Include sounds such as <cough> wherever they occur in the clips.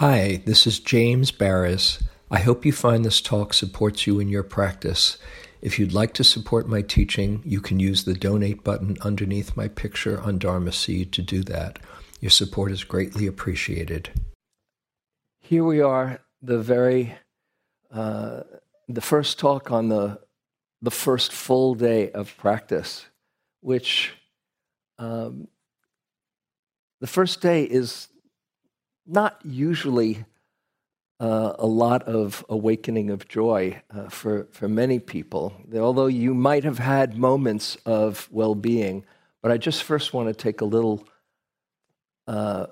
Hi, this is James Baraz. I hope you find this talk supports you in your practice. If you'd like to support my teaching, you can use the donate button underneath my picture on Dharma Seed to do that. Your support is greatly appreciated. Here we are, the very uh, the first talk on the the first full day of practice, which um, the first day is not usually uh, a lot of awakening of joy uh, for, for many people, although you might have had moments of well being. But I just first want to take a little uh,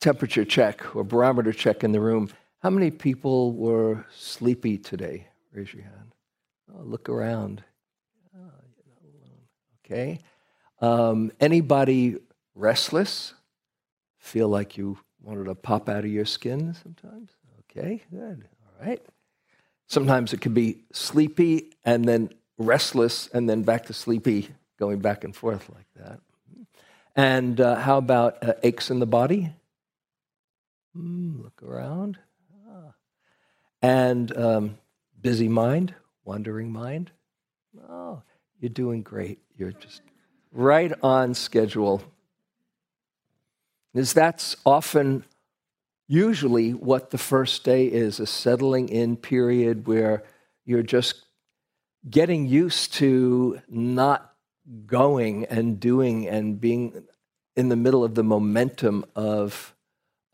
temperature check or barometer check in the room. How many people were sleepy today? Raise your hand. Oh, look around. Oh, okay. Um, anybody restless? Feel like you wanted to pop out of your skin sometimes? Okay, good. All right. Sometimes it can be sleepy and then restless and then back to sleepy, going back and forth like that. And uh, how about uh, aches in the body? Mm, look around. Ah. And um, busy mind, wandering mind. Oh, you're doing great. You're just right on schedule. Is that's often usually what the first day is a settling in period where you're just getting used to not going and doing and being in the middle of the momentum of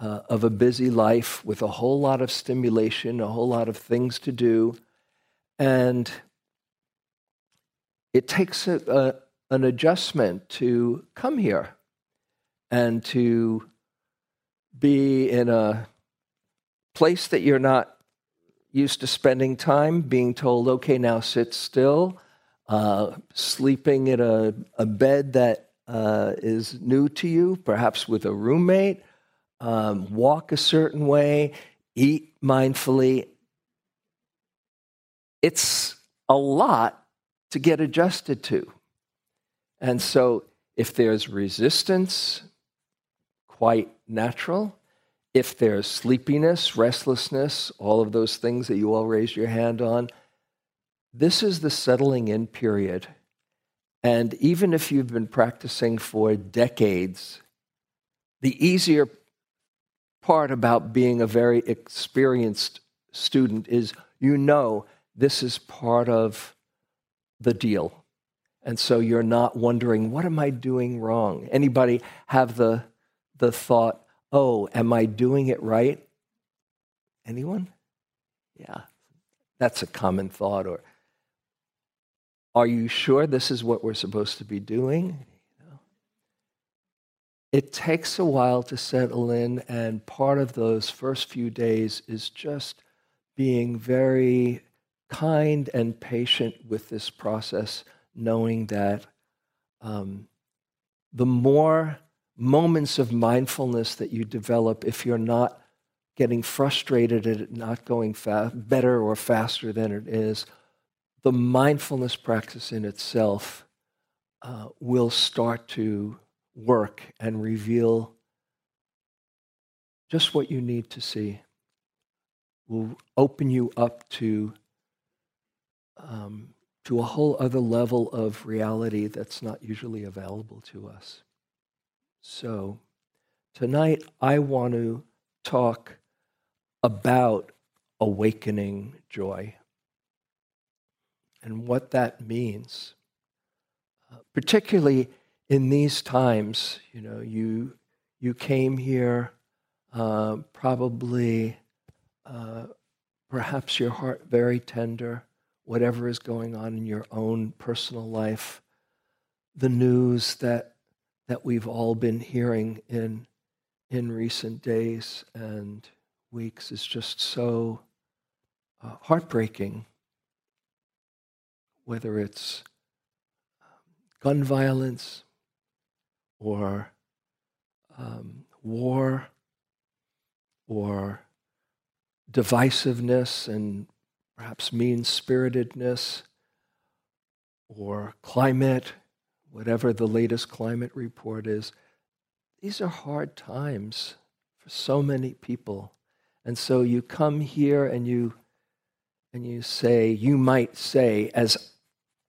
uh, of a busy life with a whole lot of stimulation, a whole lot of things to do, and it takes a, a, an adjustment to come here and to be in a place that you're not used to spending time, being told, okay, now sit still, uh, sleeping in a, a bed that uh, is new to you, perhaps with a roommate, um, walk a certain way, eat mindfully. It's a lot to get adjusted to. And so, if there's resistance, quite natural. If there's sleepiness, restlessness, all of those things that you all raised your hand on, this is the settling in period. And even if you've been practicing for decades, the easier part about being a very experienced student is you know this is part of the deal. And so you're not wondering, what am I doing wrong? Anybody have the the thought, oh, am I doing it right? Anyone? Yeah, that's a common thought. Or, are you sure this is what we're supposed to be doing? It takes a while to settle in, and part of those first few days is just being very kind and patient with this process, knowing that um, the more moments of mindfulness that you develop if you're not getting frustrated at it not going fa- better or faster than it is, the mindfulness practice in itself uh, will start to work and reveal just what you need to see. Will open you up to um, to a whole other level of reality that's not usually available to us. So, tonight I want to talk about awakening joy and what that means. Uh, particularly in these times, you know, you, you came here uh, probably, uh, perhaps your heart very tender, whatever is going on in your own personal life, the news that that we've all been hearing in, in recent days and weeks is just so uh, heartbreaking. Whether it's um, gun violence or um, war or divisiveness and perhaps mean spiritedness or climate whatever the latest climate report is, these are hard times for so many people. And so you come here and you and you say, you might say, as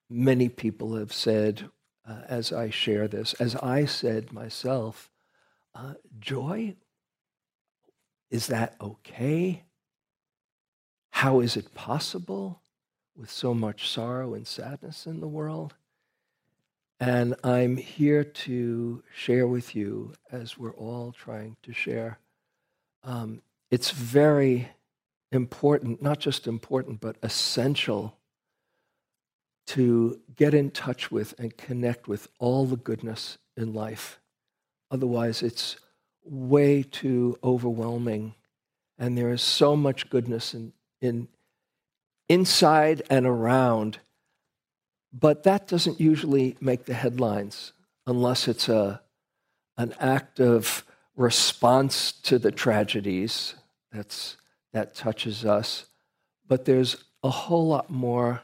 many people have said, uh, as I share this, as I said myself, uh, joy, is that okay? How is it possible with so much sorrow and sadness in the world? And I'm here to share with you, as we're all trying to share. Um, it's very important, not just important, but essential to get in touch with and connect with all the goodness in life. Otherwise, it's way too overwhelming. And there is so much goodness in, in inside and around. But that doesn't usually make the headlines unless it's a, an act of response to the tragedies that's that touches us. But there's a whole lot more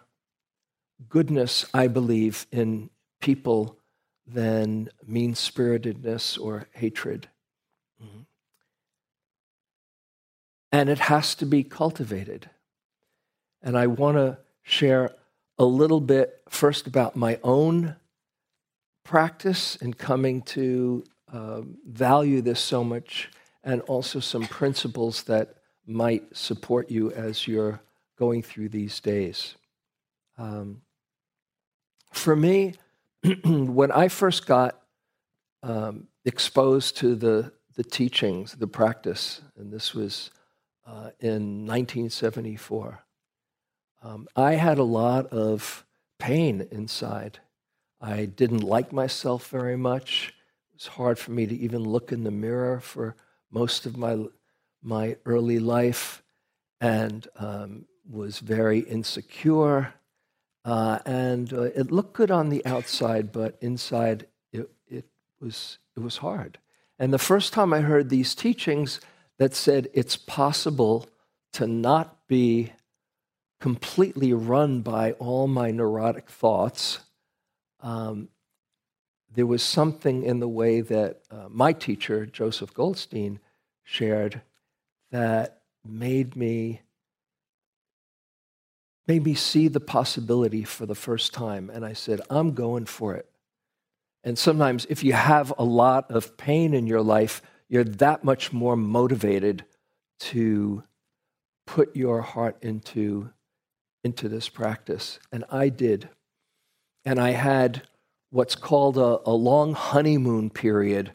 goodness, I believe, in people than mean spiritedness or hatred. Mm-hmm. And it has to be cultivated. And I want to share a little bit first about my own practice in coming to uh, value this so much, and also some principles that might support you as you're going through these days. Um, for me, <clears throat> when I first got um, exposed to the, the teachings, the practice, and this was uh, in 1974, um, I had a lot of pain inside. I didn't like myself very much. It was hard for me to even look in the mirror for most of my my early life and um, was very insecure. Uh, and uh, it looked good on the outside, but inside it, it, was, it was hard. And the first time I heard these teachings that said it's possible to not be completely run by all my neurotic thoughts, um, there was something in the way that uh, my teacher, Joseph Goldstein, shared that made me made me see the possibility for the first time and i said i'm going for it. And sometimes if you have a lot of pain in your life you're that much more motivated to put your heart into into this practice and i did and i had what's called a, a long honeymoon period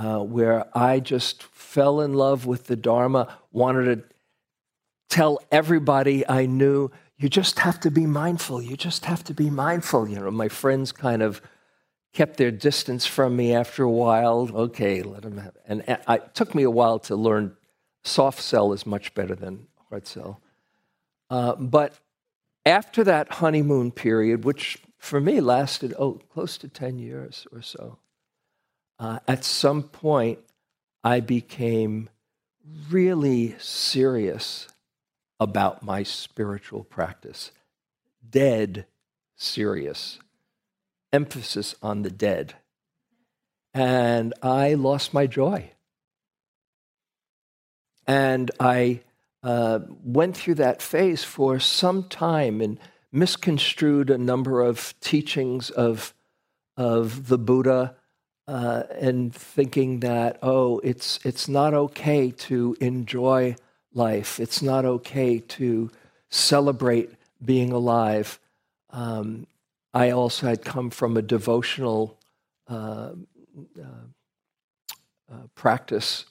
uh, where I just fell in love with the Dharma, wanted to tell everybody I knew, you just have to be mindful. You just have to be mindful. You know, my friends kind of kept their distance from me after a while. Okay, let them have. It. And it took me a while to learn soft sell is much better than hard sell. Uh, but after that honeymoon period, which for me lasted oh close to ten years or so, uh, at some point, I became really serious about my spiritual practice. Dead serious. Emphasis on the dead. And I lost my joy. And I uh, went through that phase for some time and misconstrued a number of teachings of, of the Buddha uh, and thinking that, oh, it's, it's not okay to enjoy life, it's not okay to celebrate being alive. Um, I also had come from a devotional uh, uh, uh practice,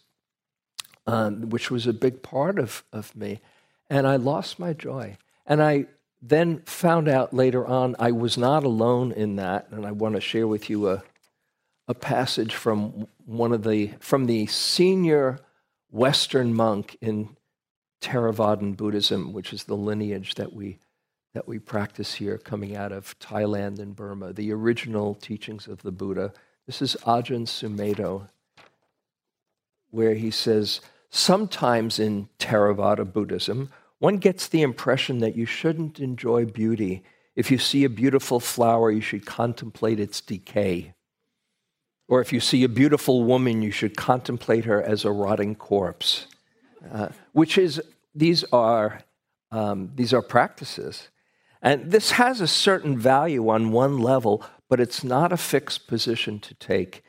um, which was a big part of, of me. And I lost my joy. And I then found out later on I was not alone in that. And I want to share with you a, a passage from one of the from the senior Western monk in Theravadan Buddhism, which is the lineage that we that we practice here, coming out of Thailand and Burma, the original teachings of the Buddha. This is Ajahn Sumedho, where he says, sometimes in Theravada Buddhism, one gets the impression that you shouldn't enjoy beauty. If you see a beautiful flower, you should contemplate its decay. Or if you see a beautiful woman, you should contemplate her as a rotting corpse. uh, which is these are um, these are practices, and this has a certain value on one level, but it's not a fixed position to take.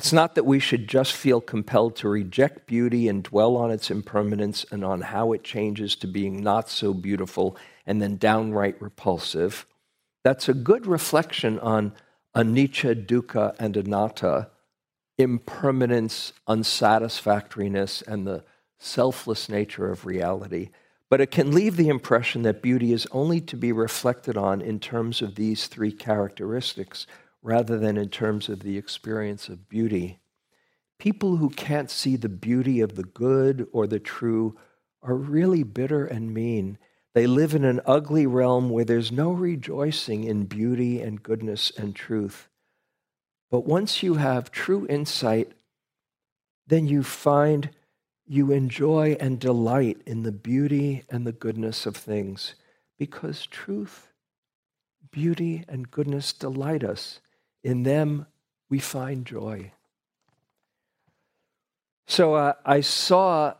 It's not that we should just feel compelled to reject beauty and dwell on its impermanence and on how it changes to being not so beautiful and then downright repulsive. That's a good reflection on anicca, dukkha, and anatta, impermanence, unsatisfactoriness, and the selfless nature of reality. But it can leave the impression that beauty is only to be reflected on in terms of these three characteristics rather than in terms of the experience of beauty. People who can't see the beauty of the good or the true are really bitter and mean. They live in an ugly realm where there's no rejoicing in beauty and goodness and truth. But once you have true insight, then you find you enjoy and delight in the beauty and the goodness of things because truth, beauty, and goodness delight us. In them, we find joy. So uh, I saw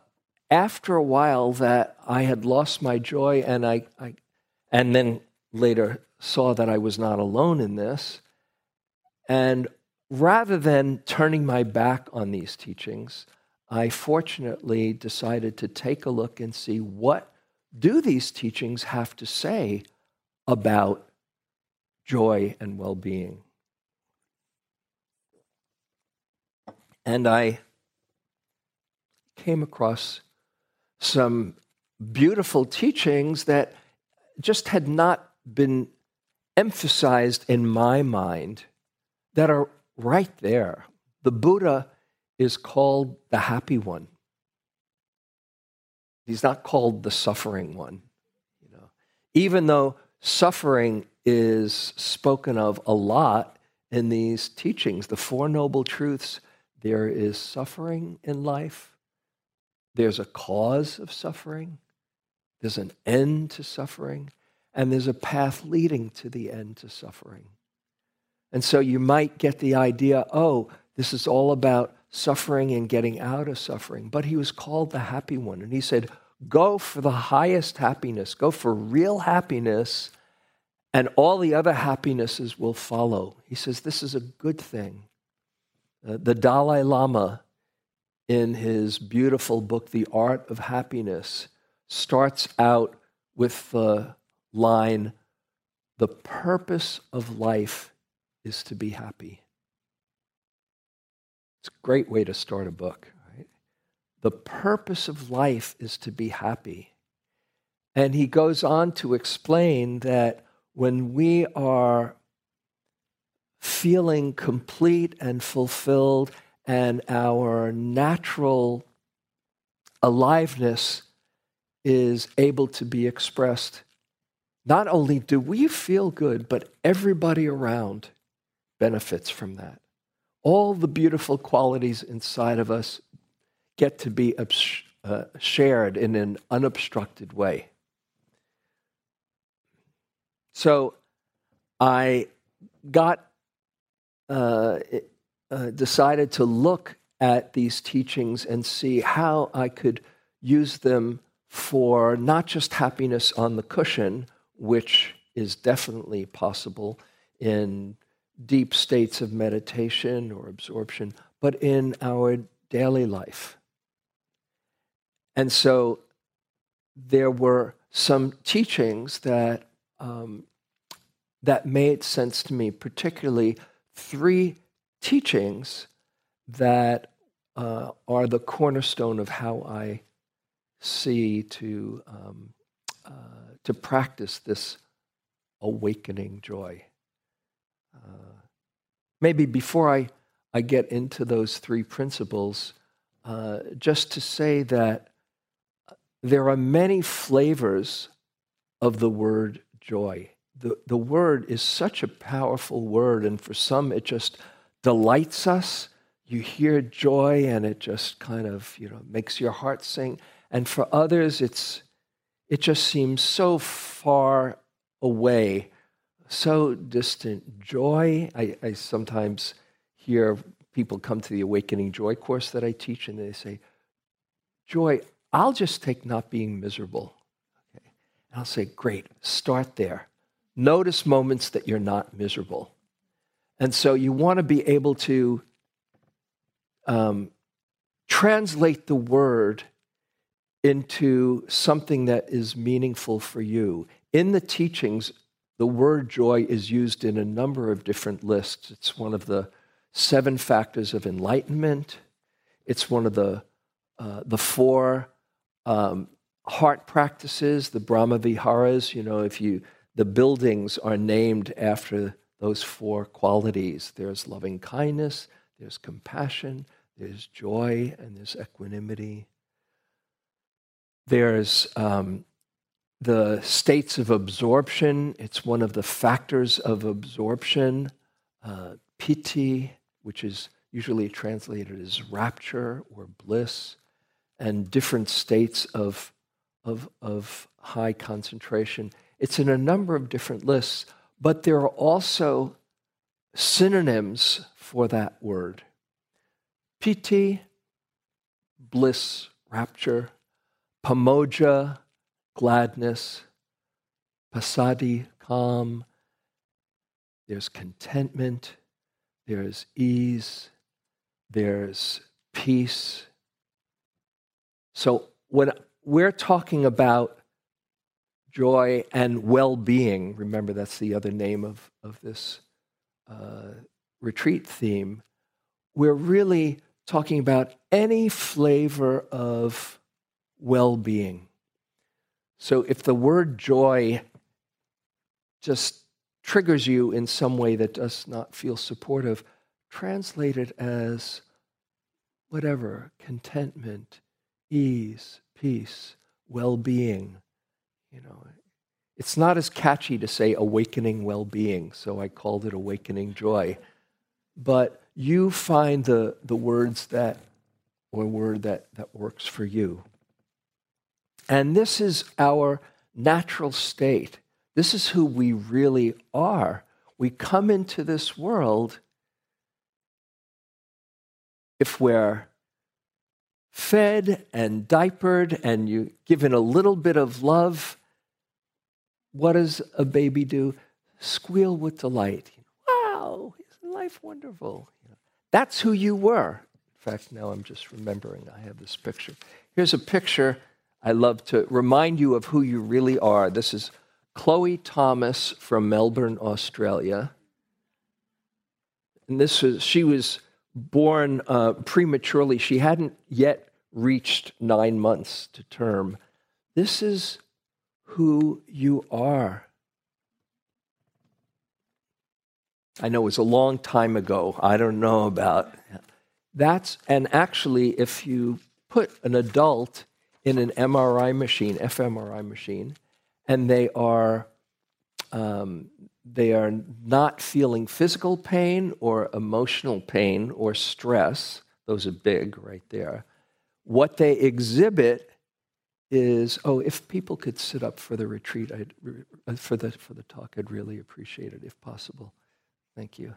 after a while that I had lost my joy, and I, I, and then later saw that I was not alone in this. And rather than turning my back on these teachings, I fortunately decided to take a look and see what do these teachings have to say about joy and well-being. And I came across some beautiful teachings that just had not been emphasized in my mind that are right there. The Buddha is called the happy one. He's not called the suffering one. You know, even though suffering is spoken of a lot in these teachings, the Four Noble Truths, there is suffering in life. There's a cause of suffering. There's an end to suffering. And there's a path leading to the end to suffering. And so you might get the idea oh, this is all about suffering and getting out of suffering. But he was called the happy one. And he said, Go for the highest happiness, go for real happiness, and all the other happinesses will follow. He says, This is a good thing. Uh, the Dalai Lama, in his beautiful book, The Art of Happiness, starts out with the line The purpose of life is to be happy. It's a great way to start a book. Right? The purpose of life is to be happy. And he goes on to explain that when we are feeling complete and fulfilled, and our natural aliveness is able to be expressed, not only do we feel good, but everybody around benefits from that all the beautiful qualities inside of us get to be uh, shared in an unobstructed way. So I got uh, uh, decided to look at these teachings and see how I could use them for not just happiness on the cushion, which is definitely possible in deep states of meditation or absorption, but in our daily life. And so there were some teachings that, um, that made sense to me, particularly three teachings that uh, are the cornerstone of how I see to, um, uh, to practice this awakening joy. Uh, maybe before I, I get into those three principles, uh, just to say that there are many flavors of the word joy. The, the word is such a powerful word, and for some it just delights us. You hear joy and it just kind of, you know, makes your heart sing. And for others, it's, it just seems so far away so distant. Joy, I, I sometimes hear people come to the Awakening Joy course that I teach, and they say, joy, I'll just take not being miserable. Okay. And I'll say, great, start there. Notice moments that you're not miserable. And so you want to be able to um, translate the word into something that is meaningful for you. In the teachings, the word joy is used in a number of different lists. It's one of the seven factors of enlightenment. It's one of the uh, the four um, heart practices, the Brahma Viharas. You know, if you the buildings are named after those four qualities. There's loving kindness, there's compassion, there's joy, and there's equanimity. There's um, the states of absorption. It's one of the factors of absorption. Uh, piti, which is usually translated as rapture or bliss, and different states of, of, of high concentration. It's in a number of different lists, but there are also synonyms for that word. Piti, bliss, rapture, pamojja, gladness, passaddhi, calm, there's contentment, there's ease, there's peace. So when we're talking about joy and well being, remember that's the other name of, of this uh, retreat theme, we're really talking about any flavor of well being. So if the word joy just triggers you in some way that does not feel supportive, translate it as whatever contentment, ease, peace, well being, you know, it's not as catchy to say awakening well being, so I called it awakening joy. But you find the, the words that, or word that, that works for you. And this is our natural state. This is who we really are. We come into this world if we're fed and diapered and you given a little bit of love what does a baby do? Squeal with delight. Wow, isn't life wonderful? That's who you were. In fact, now I'm just remembering I have this picture. Here's a picture I love to remind you of who you really are. This is Chloe Thomas from Melbourne, Australia. And this was, she was born uh, prematurely. She hadn't yet reached nine months to term. This is who you are. I know it was a long time ago. I don't know about that's and actually if you put an adult in an MRI machine, fMRI machine, and they are um, they are not feeling physical pain or emotional pain or stress. Those are big right there. What they exhibit is oh, if people could sit up for the retreat, I'd, uh, for the for the talk, I'd really appreciate it if possible. Thank you.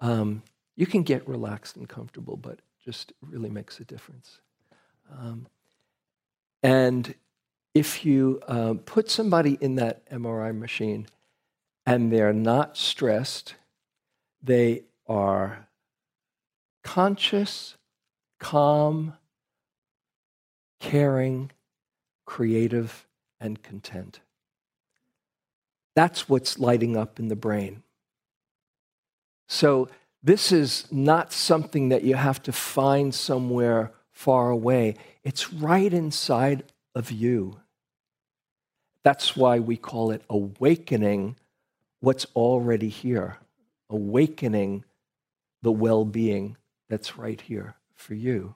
Um, you can get relaxed and comfortable, but just really makes a difference. Um, and if you um, put somebody in that MRI machine and they're not stressed, they are conscious, calm, caring, creative, and content. That's what's lighting up in the brain. So, this is not something that you have to find somewhere far away. It's right inside of you. That's why we call it awakening what's already here, awakening the well being that's right here for you.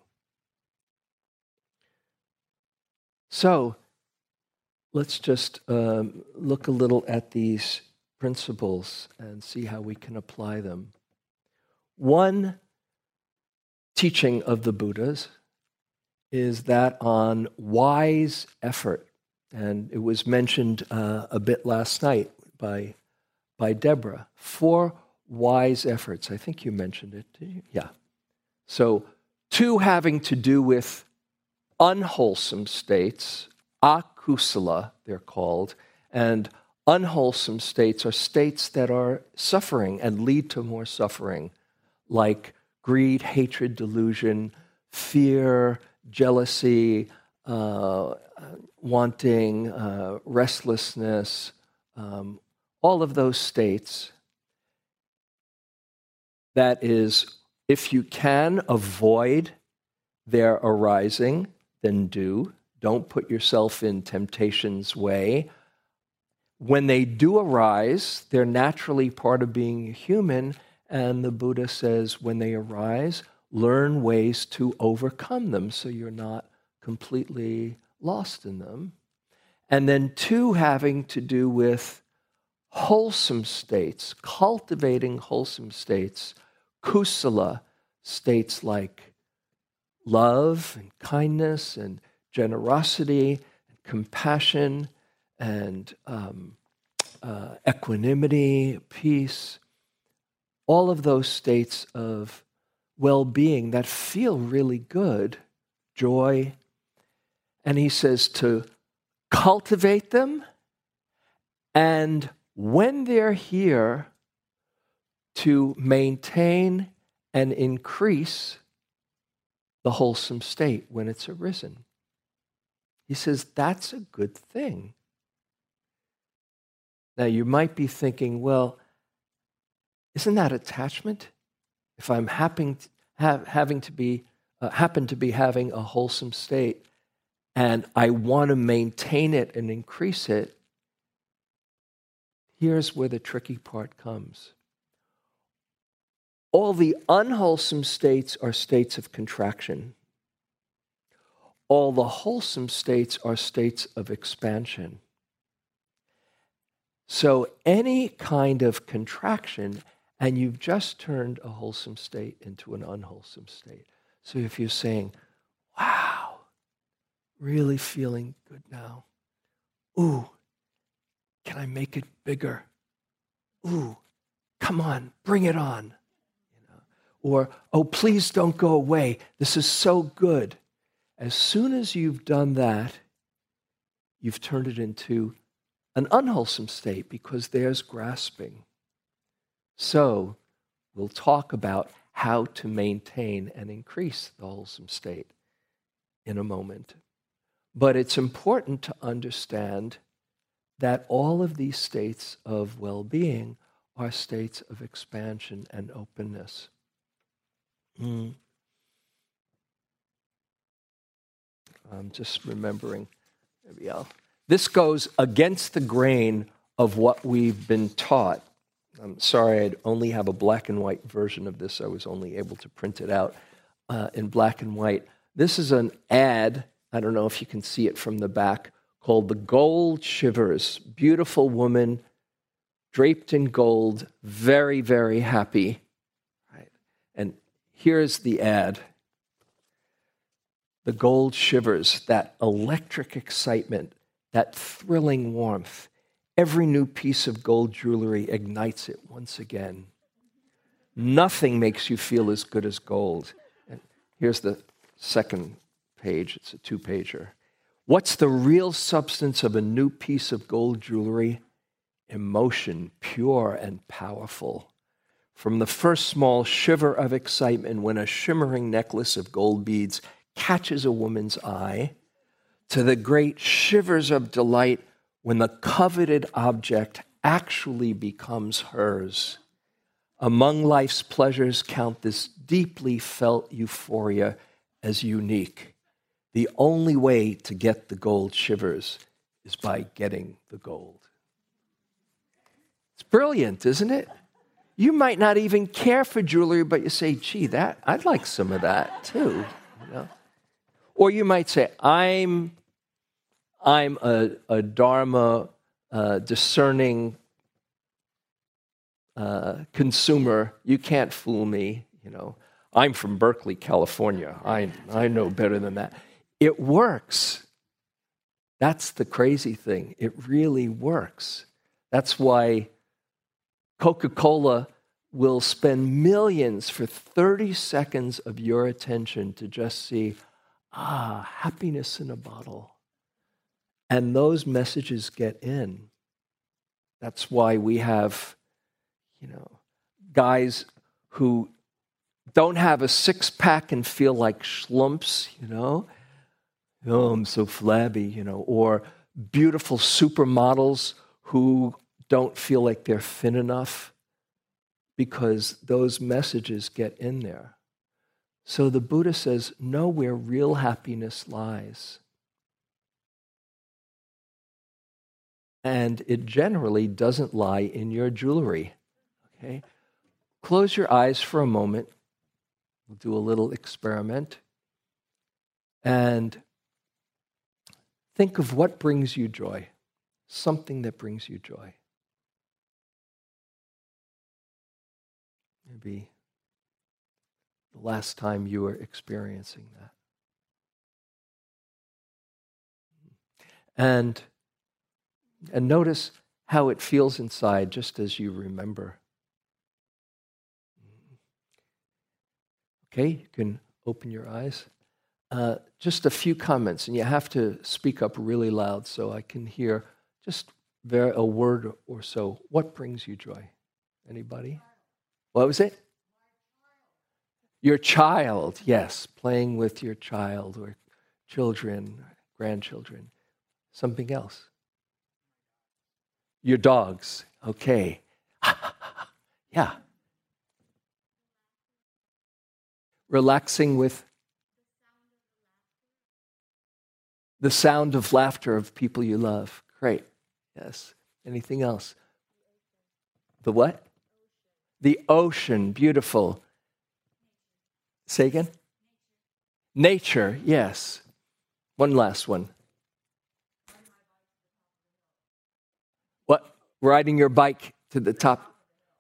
So let's just um, look a little at these principles and see how we can apply them. One teaching of the Buddhas is that on wise effort. And it was mentioned uh, a bit last night by, by Deborah. Four wise efforts. I think you mentioned it, Yeah. So, two having to do with unwholesome states, akusala, they're called, and unwholesome states are states that are suffering and lead to more suffering, like greed, hatred, delusion, fear, jealousy, uh, wanting, uh, restlessness, um, all of those states. That is, if you can avoid their arising, then do. Don't put yourself in temptation's way. When they do arise, they're naturally part of being human. And the Buddha says, when they arise, learn ways to overcome them so you're not completely lost in them. And then, two, having to do with wholesome states, cultivating wholesome states, kusala states like love and kindness and generosity and compassion and um, uh, equanimity, peace, all of those states of well being that feel really good, joy. And he says to cultivate them, and when they're here, to maintain and increase the wholesome state when it's arisen. He says that's a good thing. Now, you might be thinking, well, isn't that attachment? If I'm having, have, having to be, uh, happen to be having a wholesome state and I want to maintain it and increase it, here's where the tricky part comes. All the unwholesome states are states of contraction. All the wholesome states are states of expansion. So, any kind of contraction, and you've just turned a wholesome state into an unwholesome state. So, if you're saying, wow, really feeling good now, ooh, can I make it bigger? Ooh, come on, bring it on. Or, oh, please don't go away. This is so good. As soon as you've done that, you've turned it into an unwholesome state because there's grasping. So, we'll talk about how to maintain and increase the wholesome state in a moment. But it's important to understand that all of these states of well being are states of expansion and openness. Mm. I'm just remembering. This goes against the grain of what we've been taught. I'm sorry, I only have a black and white version of this. I was only able to print it out uh, in black and white. This is an ad. I don't know if you can see it from the back called The Gold Shivers. Beautiful woman, draped in gold, very, very happy. Right? And here's the ad The gold shivers, that electric excitement that thrilling warmth. Every new piece of gold jewelry ignites it once again. Nothing makes you feel as good as gold. And here's the second page, it's a two pager. What's the real substance of a new piece of gold jewelry? Emotion, pure and powerful. From the first small shiver of excitement when a shimmering necklace of gold beads catches a woman's eye, to the great shivers of delight when the coveted object actually becomes hers. Among life's pleasures, count this deeply felt euphoria as unique. The only way to get the gold shivers is by getting the gold. It's brilliant, isn't it? You might not even care for jewelry, but you say, gee, that I'd like some of that too. You know? Or you might say, I'm, I'm a, a Dharma uh, discerning uh, consumer. You can't fool me. You know, I'm from Berkeley, California. I, I know better than that. It works. That's the crazy thing. It really works. That's why Coca Cola will spend millions for 30 seconds of your attention to just see ah, happiness in a bottle. And those messages get in. That's why we have, you know, guys who don't have a six pack and feel like schlumps, you know. Oh, I'm so flabby, you know. Or beautiful supermodels who don't feel like they're thin enough because those messages get in there. So the Buddha says, know where real happiness lies. And it generally doesn't lie in your jewelry. Okay? Close your eyes for a moment. We'll do a little experiment. And think of what brings you joy. Something that brings you joy. Maybe the last time you were experiencing that. And, and notice how it feels inside just as you remember. Okay, you can open your eyes. Uh, just a few comments, and you have to speak up really loud so I can hear just very, a word or so. What brings you joy? Anybody? What was it? Your child, yes, playing with your child or children, grandchildren. Something else. Your dogs, okay. <laughs> yeah. Relaxing with the sound of laughter of people you love. Great. Yes. Anything else? The what? The ocean. Beautiful. Say again? Nature, yes. One last one. What? Riding your bike to the top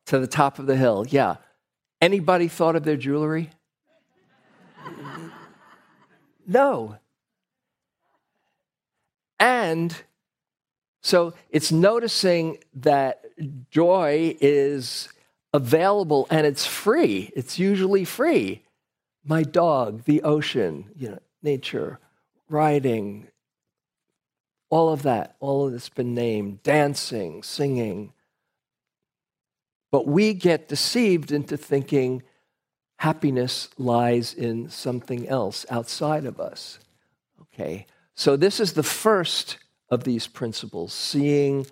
to the top of the hill. Yeah. Anybody thought of their jewelry? <laughs> no. And so it's noticing that joy is available and it's free. It's usually free my dog, the ocean, you know, nature, riding, all of that, all of this been named, dancing, singing. But we get deceived into thinking happiness lies in something else outside of us. Okay, so this is the first of these principles, seeing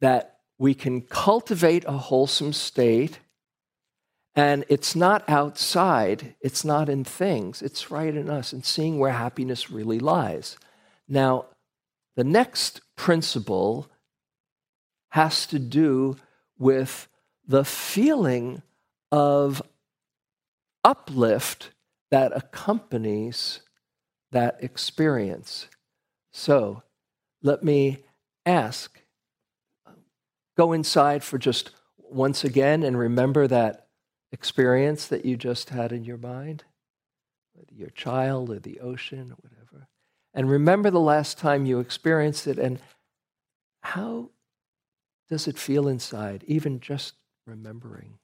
that we can cultivate a wholesome state and it's not outside, it's not in things, it's right in us and seeing where happiness really lies. Now, the next principle has to do with the feeling of uplift that accompanies that experience. So, let me ask go inside for just once again and remember that experience that you just had in your mind, your child or the ocean or whatever. And remember the last time you experienced it and how does it feel inside, even just remembering?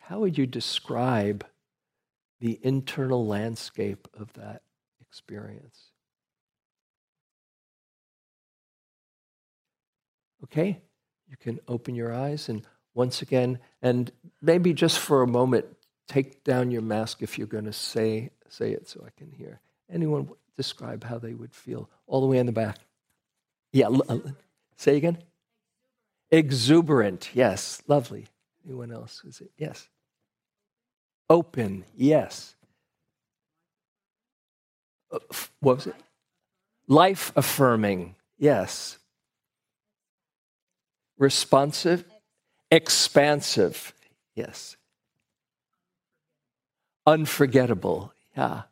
How would you describe the internal landscape of that experience? Okay, you can open your eyes and once again, and maybe just for a moment, take down your mask if you're going to say, say it so I can hear. Anyone describe how they would feel all the way in the back? Yeah, uh, say again. Exuberant, yes, lovely. Anyone else? Is it? Yes. Open, yes. Uh, what was it? Life affirming, yes. Responsive, Expansive, yes. Unforgettable, yeah.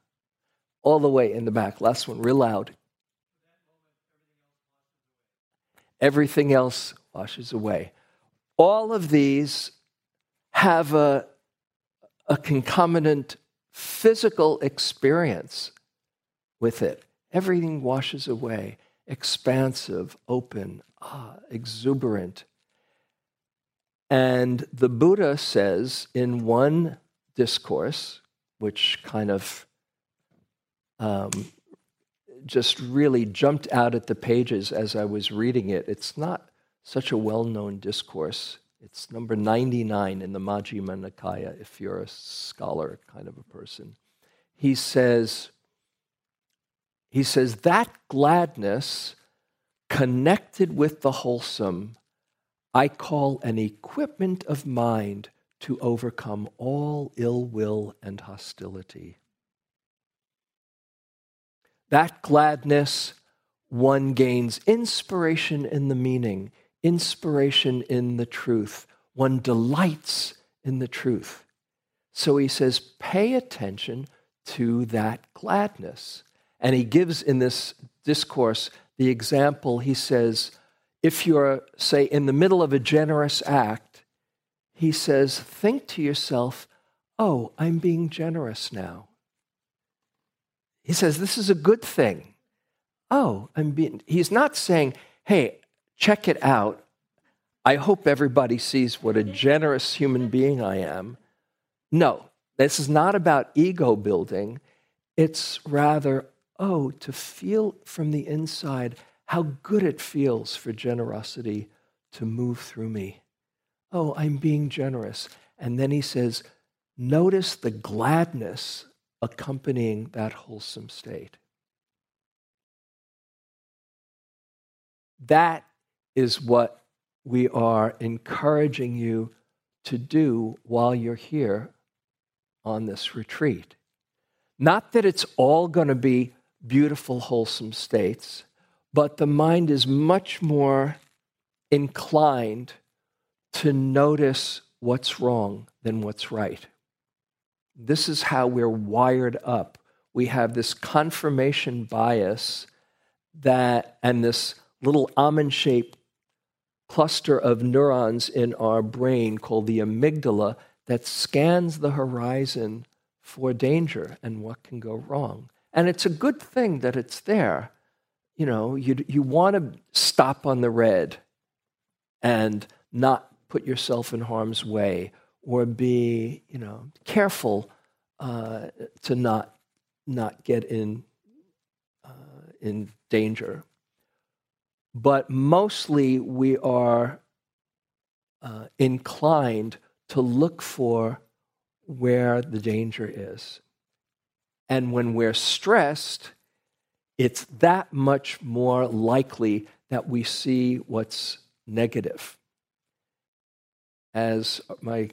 All the way in the back. Last one, real loud. Everything else washes away. All of these have a, a concomitant physical experience with it. Everything washes away, expansive, open, ah, exuberant, and the Buddha says in one discourse, which kind of um, just really jumped out at the pages as I was reading it. It's not such a well known discourse. It's number 99 in the Majjhima Nikaya, if you're a scholar kind of a person. He says, he says, that gladness connected with the wholesome, I call an equipment of mind to overcome all ill will and hostility. That gladness, one gains inspiration in the meaning, inspiration in the truth. One delights in the truth. So he says, pay attention to that gladness. And he gives in this discourse the example he says, if you're, say, in the middle of a generous act, he says, think to yourself, oh, I'm being generous now. He says, This is a good thing. Oh, I'm being, he's not saying, Hey, check it out. I hope everybody sees what a generous human being I am. No, this is not about ego building. It's rather, oh, to feel from the inside how good it feels for generosity to move through me. Oh, I'm being generous. And then he says, notice the gladness accompanying that wholesome state. That is what we are encouraging you to do while you're here on this retreat. Not that it's all going to be beautiful, wholesome states, but the mind is much more inclined to notice what's wrong than what's right. This is how we're wired up. We have this confirmation bias that, and this little almond shaped cluster of neurons in our brain called the amygdala that scans the horizon for danger and what can go wrong. And it's a good thing that it's there. You know, you, you want to stop on the red and not put yourself in harm's way or be, you know, careful uh, to not not get in uh, in danger. But mostly, we are uh, inclined to look for where the danger is. And when we're stressed, it's that much more likely that we see what's negative. As my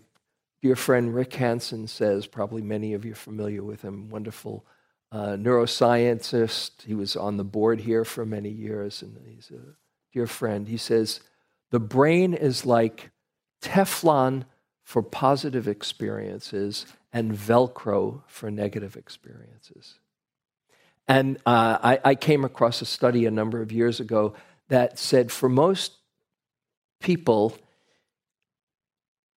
dear friend Rick Hanson says, probably many of you are familiar with him, wonderful uh, neuroscientist. He was on the board here for many years, and he's a dear friend. He says, The brain is like Teflon for positive experiences and Velcro for negative experiences. And uh, I, I came across a study a number of years ago that said for most people,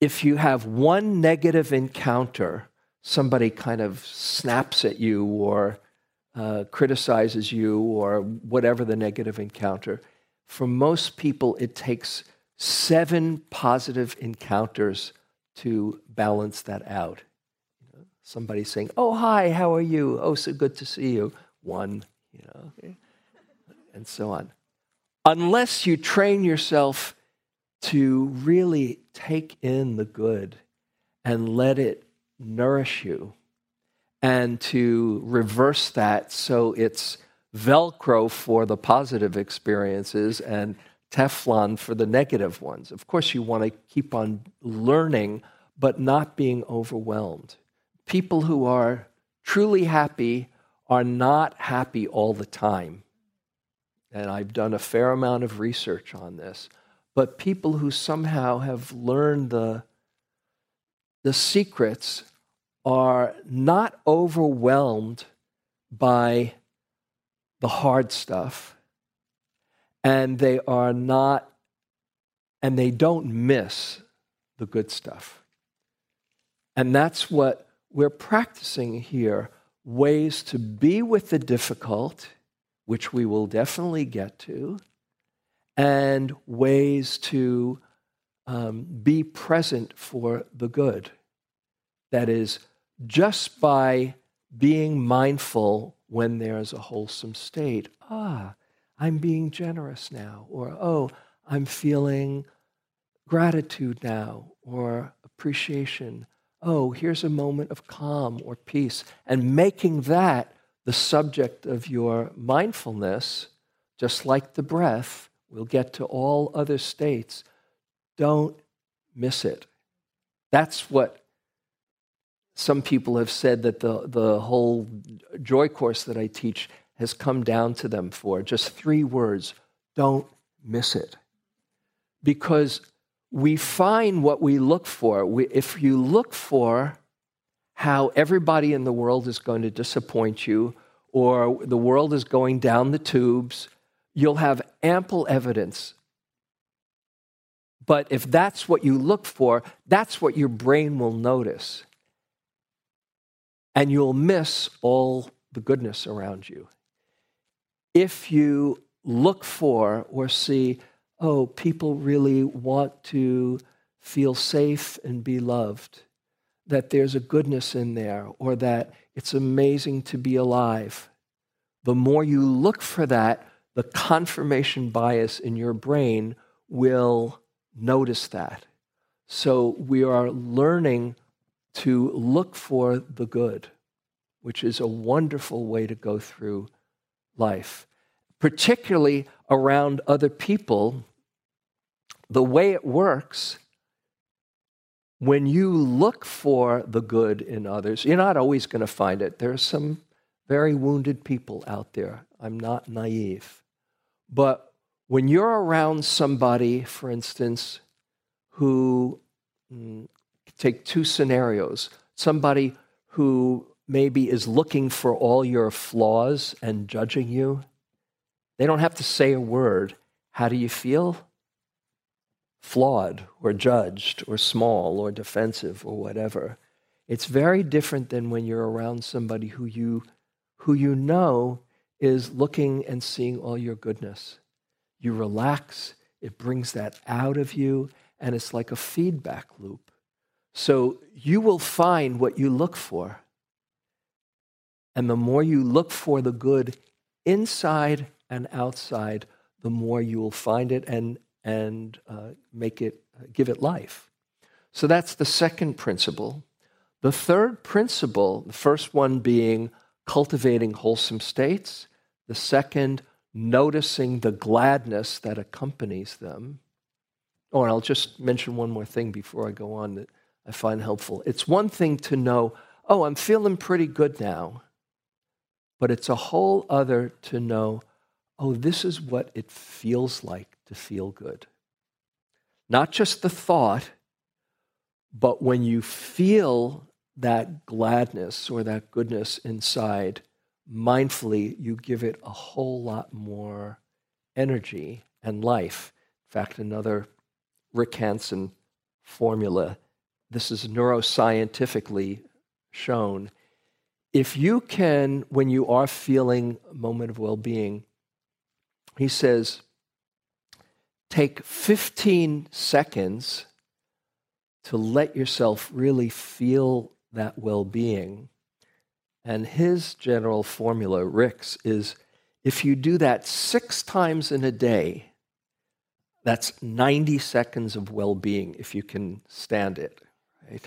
if you have one negative encounter, somebody kind of snaps at you or uh, criticizes you or whatever the negative encounter, for most people, it takes seven positive encounters to balance that out. Somebody saying, Oh, hi, how are you? Oh, so good to see you. One, you know, and so on. Unless you train yourself to really take in the good and let it nourish you and to reverse that so it's Velcro for the positive experiences and Teflon for the negative ones. Of course, you want to keep on learning, but not being overwhelmed. People who are truly happy are not happy all the time. And I've done a fair amount of research on this. But people who somehow have learned the, the secrets are not overwhelmed by the hard stuff. And they are not and they don't miss the good stuff. And that's what we're practicing here ways to be with the difficult which we will definitely get to and ways to um, be present for the good. That is, just by being mindful when there's a wholesome state. Ah, I'm being generous now. Or, oh, I'm feeling gratitude now or appreciation. Oh, here's a moment of calm or peace. And making that the subject of your mindfulness, just like the breath, we'll get to all other states. Don't miss it. That's what some people have said that the, the whole joy course that I teach has come down to them for. Just three words don't miss it. Because we find what we look for. We, if you look for how everybody in the world is going to disappoint you or the world is going down the tubes, you'll have ample evidence. But if that's what you look for, that's what your brain will notice. And you'll miss all the goodness around you. If you look for or see, oh, people really want to feel safe and be loved, that there's a goodness in there, or that it's amazing to be alive. The more you look for that, the confirmation bias in your brain will notice that. So we are learning to look for the good, which is a wonderful way to go through life, particularly around other people. The way it works, when you look for the good in others, you're not always going to find it. There are some very wounded people out there. I'm not naive. But when you're around somebody, for instance, who mm, take two scenarios somebody who maybe is looking for all your flaws and judging you, they don't have to say a word. How do you feel? Flawed or judged or small or defensive or whatever. It's very different than when you're around somebody who you who you know is looking and seeing all your goodness. You relax, it brings that out of you, and it's like a feedback loop. So you will find what you look for. And the more you look for the good inside and outside, the more you will find it and, and uh, make it, uh, give it life. So that's the second principle. The third principle, the first one being cultivating wholesome states. The second, noticing the gladness that accompanies them. Oh, and I'll just mention one more thing before I go on that I find helpful. It's one thing to know, oh, I'm feeling pretty good now. But it's a whole other to know, oh, this is what it feels like to feel good. Not just the thought, but when you feel that gladness or that goodness inside, mindfully, you give it a whole lot more energy and life. In fact, another Rick Hanson formula, this is neuroscientifically shown. If you can, when you are feeling a moment of well being, he says, take 15 seconds to let yourself really feel that well being. And his general formula, Rick's, is if you do that six times in a day, that's 90 seconds of well being, if you can stand it, right?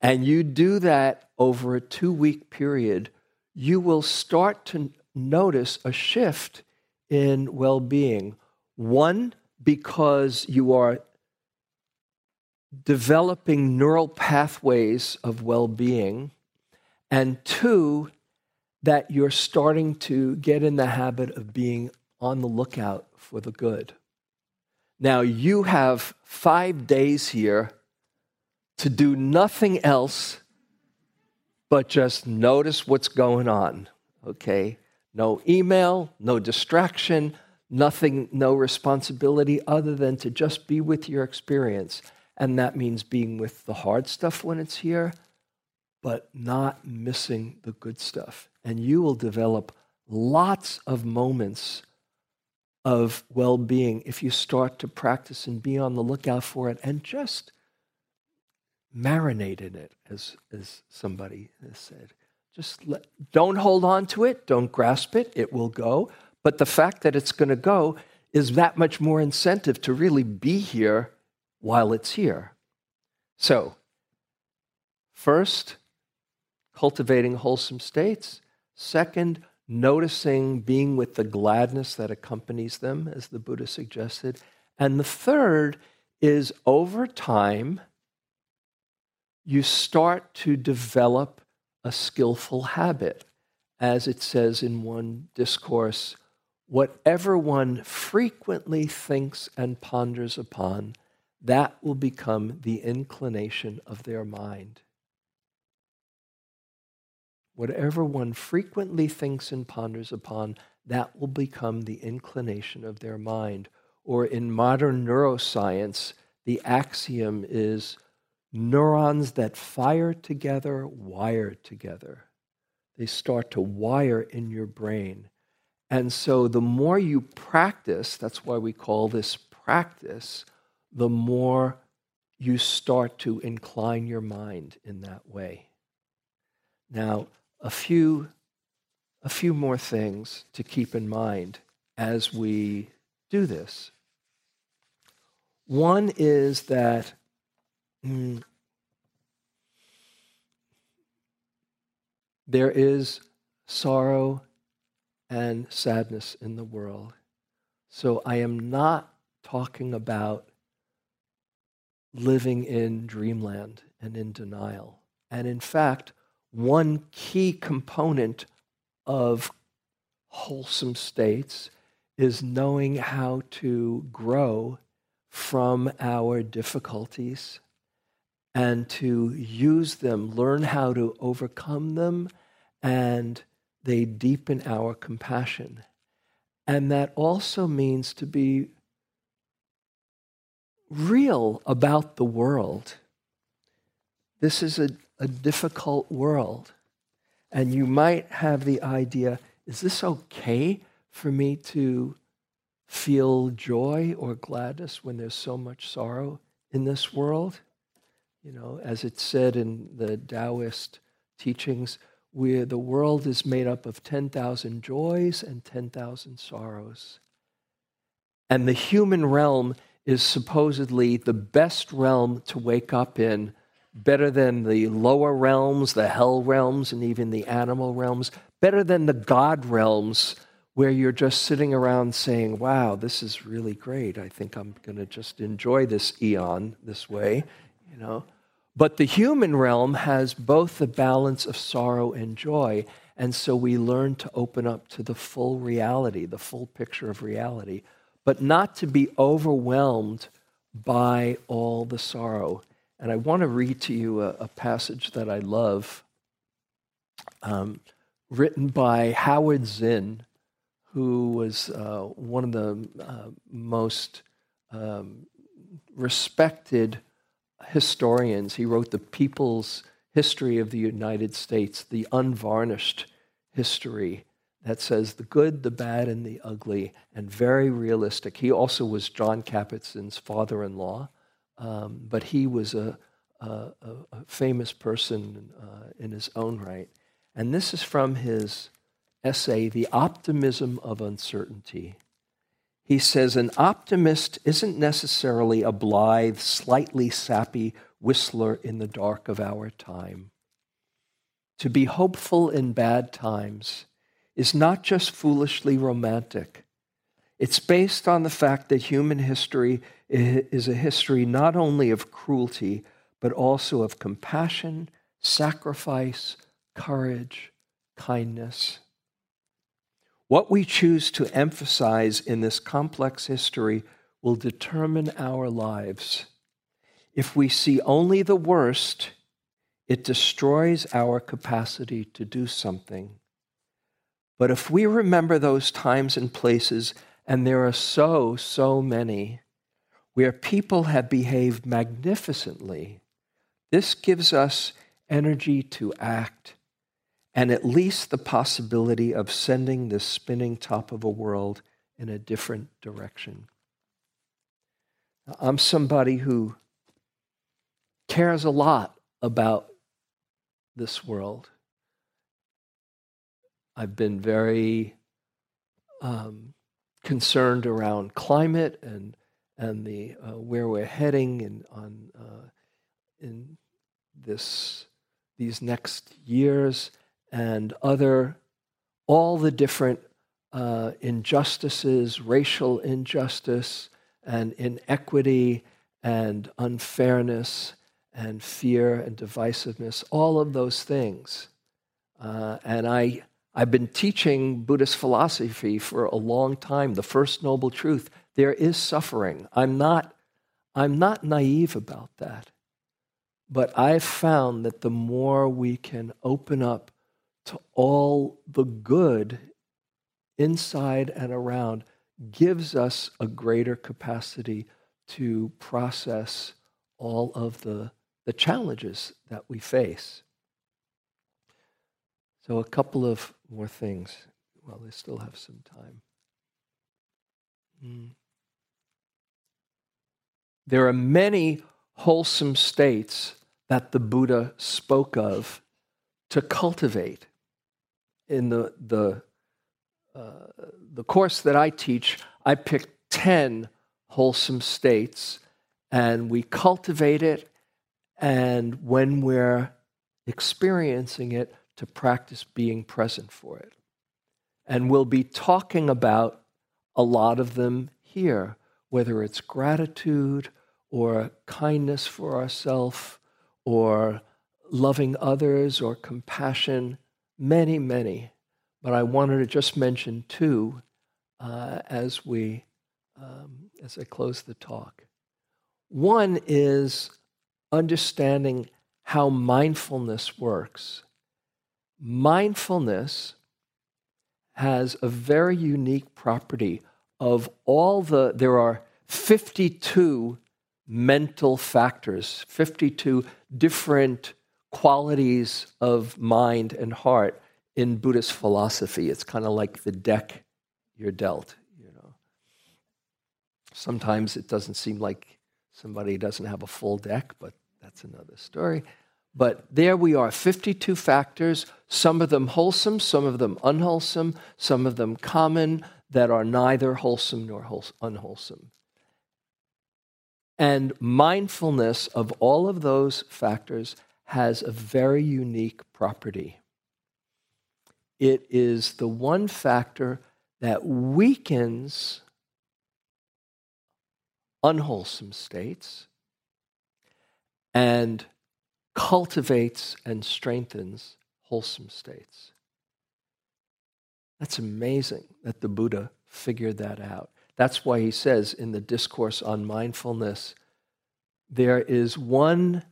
And you do that over a two week period, you will start to notice a shift in well being. One, because you are developing neural pathways of well being, and two, that you're starting to get in the habit of being on the lookout for the good. Now, you have five days here to do nothing else but just notice what's going on, okay? No email, no distraction, nothing, no responsibility other than to just be with your experience and that means being with the hard stuff when it's here, but not missing the good stuff. And you will develop lots of moments of well being if you start to practice and be on the lookout for it and just marinate in it, as, as somebody has said. Just let, don't hold on to it, don't grasp it, it will go. But the fact that it's going to go is that much more incentive to really be here while it's here. So, first, cultivating wholesome states. Second, noticing being with the gladness that accompanies them, as the Buddha suggested. And the third is over time, you start to develop a skillful habit. As it says in one discourse, whatever one frequently thinks and ponders upon, that will become the inclination of their mind. Whatever one frequently thinks and ponders upon, that will become the inclination of their mind. Or in modern neuroscience, the axiom is neurons that fire together wire together. They start to wire in your brain. And so the more you practice, that's why we call this practice, the more you start to incline your mind in that way. Now, a few, a few more things to keep in mind as we do this. One is that mm, there is sorrow and sadness in the world. So I am not talking about living in dreamland and in denial. And in fact, one key component of wholesome states is knowing how to grow from our difficulties and to use them, learn how to overcome them, and they deepen our compassion. And that also means to be real about the world. This is a a difficult world. And you might have the idea is this okay for me to feel joy or gladness when there's so much sorrow in this world? You know, as it's said in the Taoist teachings, where the world is made up of 10,000 joys and 10,000 sorrows. And the human realm is supposedly the best realm to wake up in better than the lower realms, the hell realms, and even the animal realms, better than the God realms where you're just sitting around saying, wow, this is really great. I think I'm going to just enjoy this eon this way, you know. But the human realm has both the balance of sorrow and joy. And so we learn to open up to the full reality, the full picture of reality, but not to be overwhelmed by all the sorrow and I want to read to you a, a passage that I love, um, written by Howard Zinn, who was uh, one of the uh, most um, respected historians. He wrote the People's History of the United States, the unvarnished history that says the good, the bad, and the ugly, and very realistic. He also was John Kabat-Zinn's father in law. Um, but he was a, a, a famous person uh, in his own right. And this is from his essay, The Optimism of Uncertainty. He says, An optimist isn't necessarily a blithe, slightly sappy whistler in the dark of our time. To be hopeful in bad times is not just foolishly romantic. It's based on the fact that human history is a history not only of cruelty, but also of compassion, sacrifice, courage, kindness. What we choose to emphasize in this complex history will determine our lives. If we see only the worst, it destroys our capacity to do something. But if we remember those times and places, and there are so, so many, where people have behaved magnificently, this gives us energy to act and at least the possibility of sending this spinning top of a world in a different direction. I'm somebody who cares a lot about this world. I've been very um, concerned around climate and and the uh, where we're heading in on uh, in this these next years and other all the different uh, injustices, racial injustice and inequity and unfairness and fear and divisiveness, all of those things. Uh, and I, I've been teaching Buddhist philosophy for a long time. The first noble truth there is suffering. I'm not, I'm not naive about that. But I've found that the more we can open up to all the good inside and around gives us a greater capacity to process all of the, the challenges that we face. So, a couple of more things while well, still have some time. Mm. There are many wholesome states that the Buddha spoke of to cultivate. In the, the, uh, the course that I teach, I pick 10 wholesome states and we cultivate it. And when we're experiencing it, to practice being present for it. And we'll be talking about a lot of them here, whether it's gratitude or kindness for ourselves or loving others or compassion, many, many. But I wanted to just mention two uh, as we um, as I close the talk. One is understanding how mindfulness works. Mindfulness has a very unique property of all the, there are 52 mental factors, 52 different qualities of mind and heart in Buddhist philosophy. It's kind of like the deck you're dealt, you know. Sometimes it doesn't seem like somebody doesn't have a full deck, but that's another story. But there we are 52 factors, some of them wholesome, some of them unwholesome, some of them common that are neither wholesome nor unwholesome. And mindfulness of all of those factors has a very unique property. It is the one factor that weakens unwholesome states and cultivates and strengthens wholesome states. That's amazing that the Buddha figured that out. That's why he says in the Discourse on Mindfulness there is one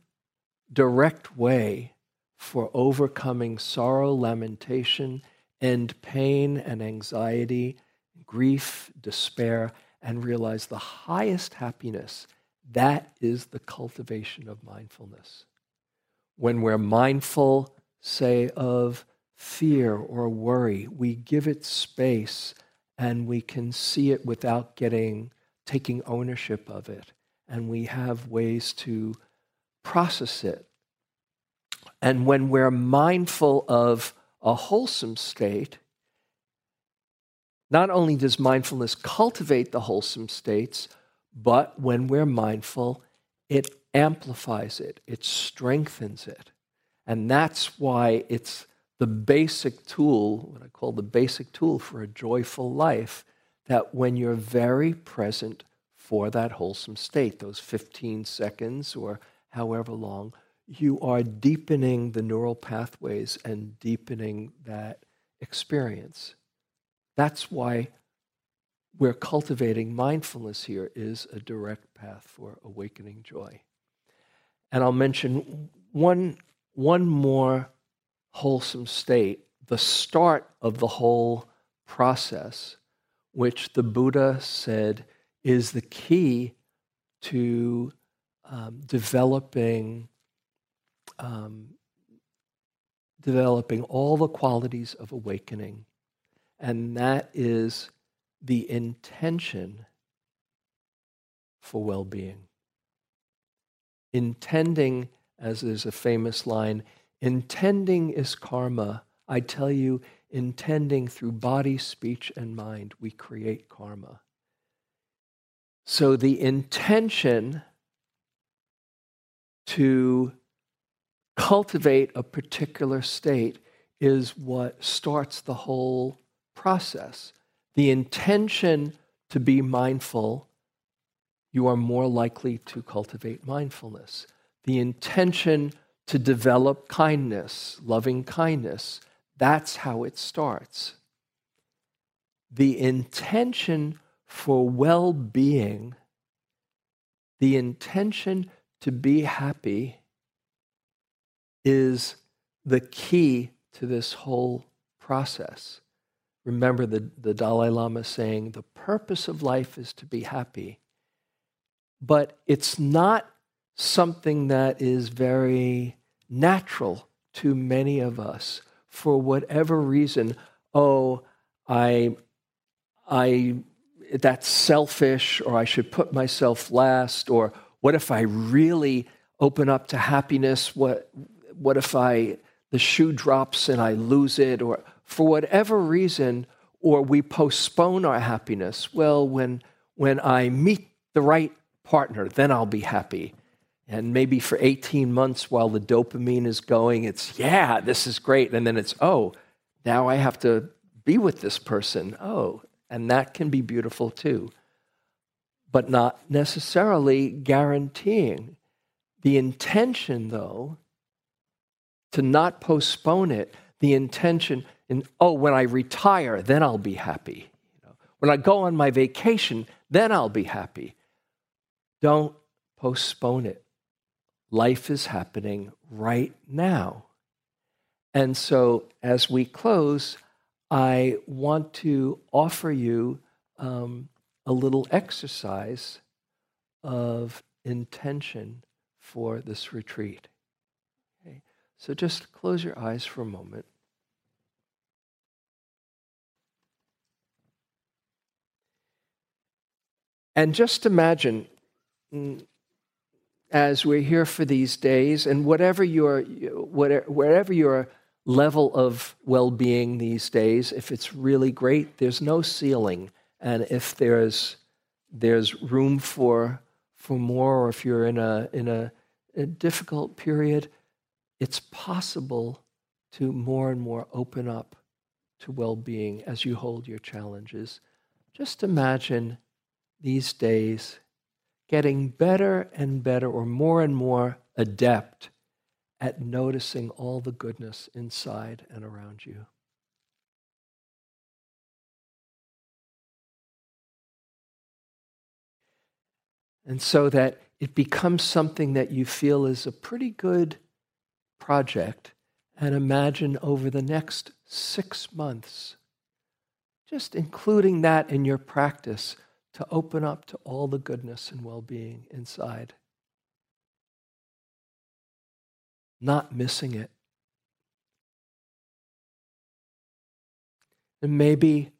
direct way for overcoming sorrow, lamentation, and pain and anxiety, grief, despair, and realize the highest happiness. That is the cultivation of mindfulness. When we're mindful, say, of fear or worry, we give it space and we can see it without getting taking ownership of it and we have ways to process it. And when we're mindful of a wholesome state not only does mindfulness cultivate the wholesome states but when we're mindful it amplifies it it strengthens it. And that's why it's the basic tool, what I call the basic tool for a joyful life, that when you're very present for that wholesome state, those 15 seconds or however long, you are deepening the neural pathways and deepening that experience. That's why we're cultivating mindfulness here is a direct path for awakening joy. And I'll mention one, one more wholesome state, the start of the whole process, which the Buddha said is the key to um, developing um, developing all the qualities of awakening, and that is the intention for well-being. intending, as is a famous line, intending is karma. I tell you, intending through body, speech, and mind, we create karma. So the intention to cultivate a particular state is what starts the whole process. The intention to be mindful, you are more likely to cultivate mindfulness. The intention to develop kindness, loving kindness, that's how it starts. The intention for well being, the intention to be happy, is the key to this whole process. Remember the, the Dalai Lama saying, the purpose of life is to be happy. But it's not something that is very natural to many of us for whatever reason. Oh, I, I, that's selfish, or I should put myself last, or what if I really open up to happiness? What, what if I the shoe drops and I lose it, or for whatever reason, or we postpone our happiness. Well, when when I meet the right partner, then I'll be happy. And maybe for 18 months while the dopamine is going, it's, yeah, this is great. And then it's, oh, now I have to be with this person. Oh, and that can be beautiful too. But not necessarily guaranteeing. The intention, though, to not postpone it, the intention, in, oh, when I retire, then I'll be happy. When I go on my vacation, then I'll be happy. Don't postpone it. Life is happening right now. And so, as we close, I want to offer you um, a little exercise of intention for this retreat. So just close your eyes for a moment. And just imagine, mm, as we're here for these days, and whatever your, whatever, your level of well being these days, if it's really great, there's no ceiling. And if there's, there's room for, for more, or if you're in a, in a, a difficult period, it's possible to more and more open up to well being as you hold your challenges. Just imagine these days getting better and better, or more and more adept at noticing all the goodness inside and around you. And so that it becomes something that you feel is a pretty good project and imagine over the next six months, just including that in your practice to open up to all the goodness and well being inside. Not missing it. And maybe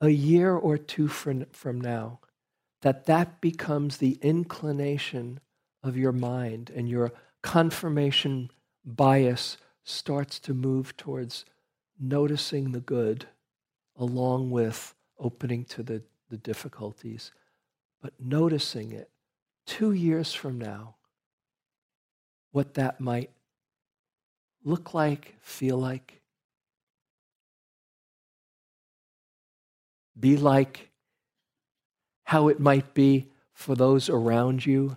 a year or two from, from now, that that becomes the inclination of your mind and your confirmation bias starts to move towards noticing the good along with opening to the, the difficulties, but noticing it two years from now, what that might look like, feel like, be like, how it might be for those around you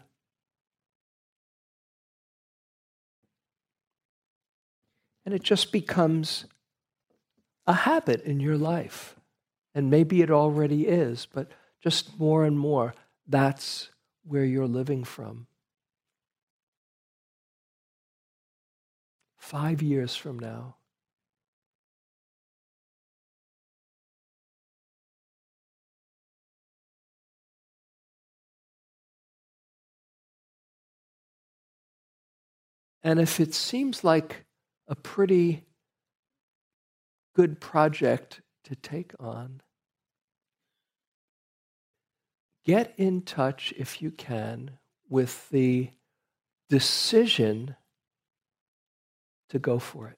And it just becomes a habit in your life. And maybe it already is, but just more and more, that's where you're living from. Five years from now, And if it seems like a pretty good project to take on. Get in touch, if you can, with the decision to go for it.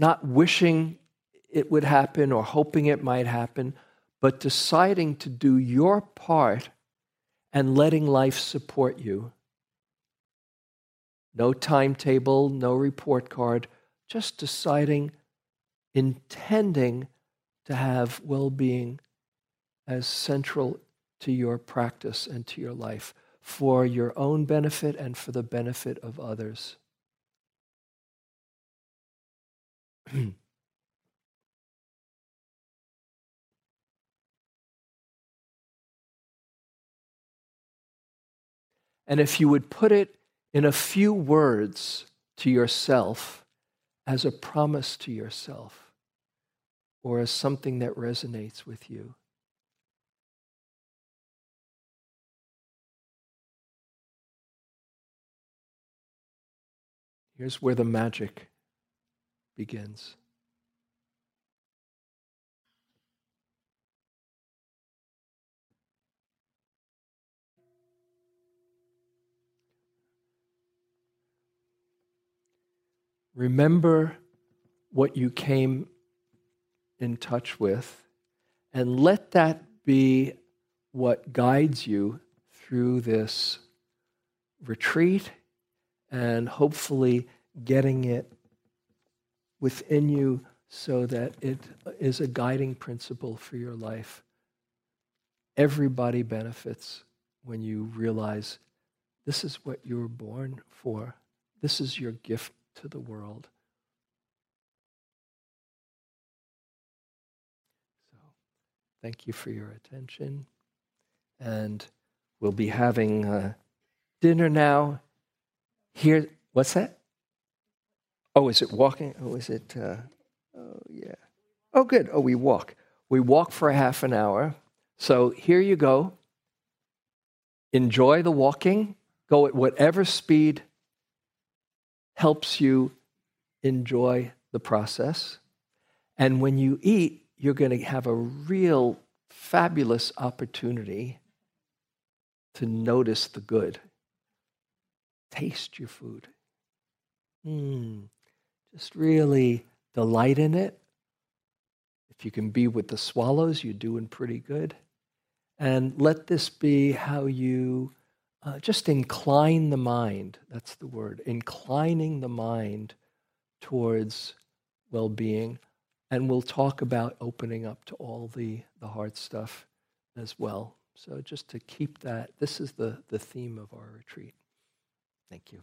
Not wishing it would happen or hoping it might happen, but deciding to do your part and letting life support you. No timetable, no report card, just deciding, intending to have well being as central to your practice and to your life for your own benefit and for the benefit of others. <clears throat> And if you would put it in a few words to yourself as a promise to yourself or as something that resonates with you. Here's where the magic begins. Remember what you came in touch with, and let that be what guides you through this retreat and hopefully getting it within you so that it is a guiding principle for your life. Everybody benefits when you realize this is what you were born for. This is your gift to the world. So, thank you for your attention. And we'll be having uh, dinner now. Here, what's that? Oh, is it walking? Oh, is it? Uh, oh, yeah. Oh, good. Oh, we walk. We walk for a half an hour. So here you go. Enjoy the walking. Go at whatever speed helps you enjoy the process. And when you eat, you're going to have a real fabulous opportunity to notice the good. Taste your food. Mm, just really delight in it. If you can be with the swallows, you're doing pretty good. And let this be how you uh, just incline the mind. That's the word. Inclining the mind towards well being. And we'll talk about opening up to all the, the hard stuff as well. So just to keep that, this is the, the theme of our retreat. Thank you.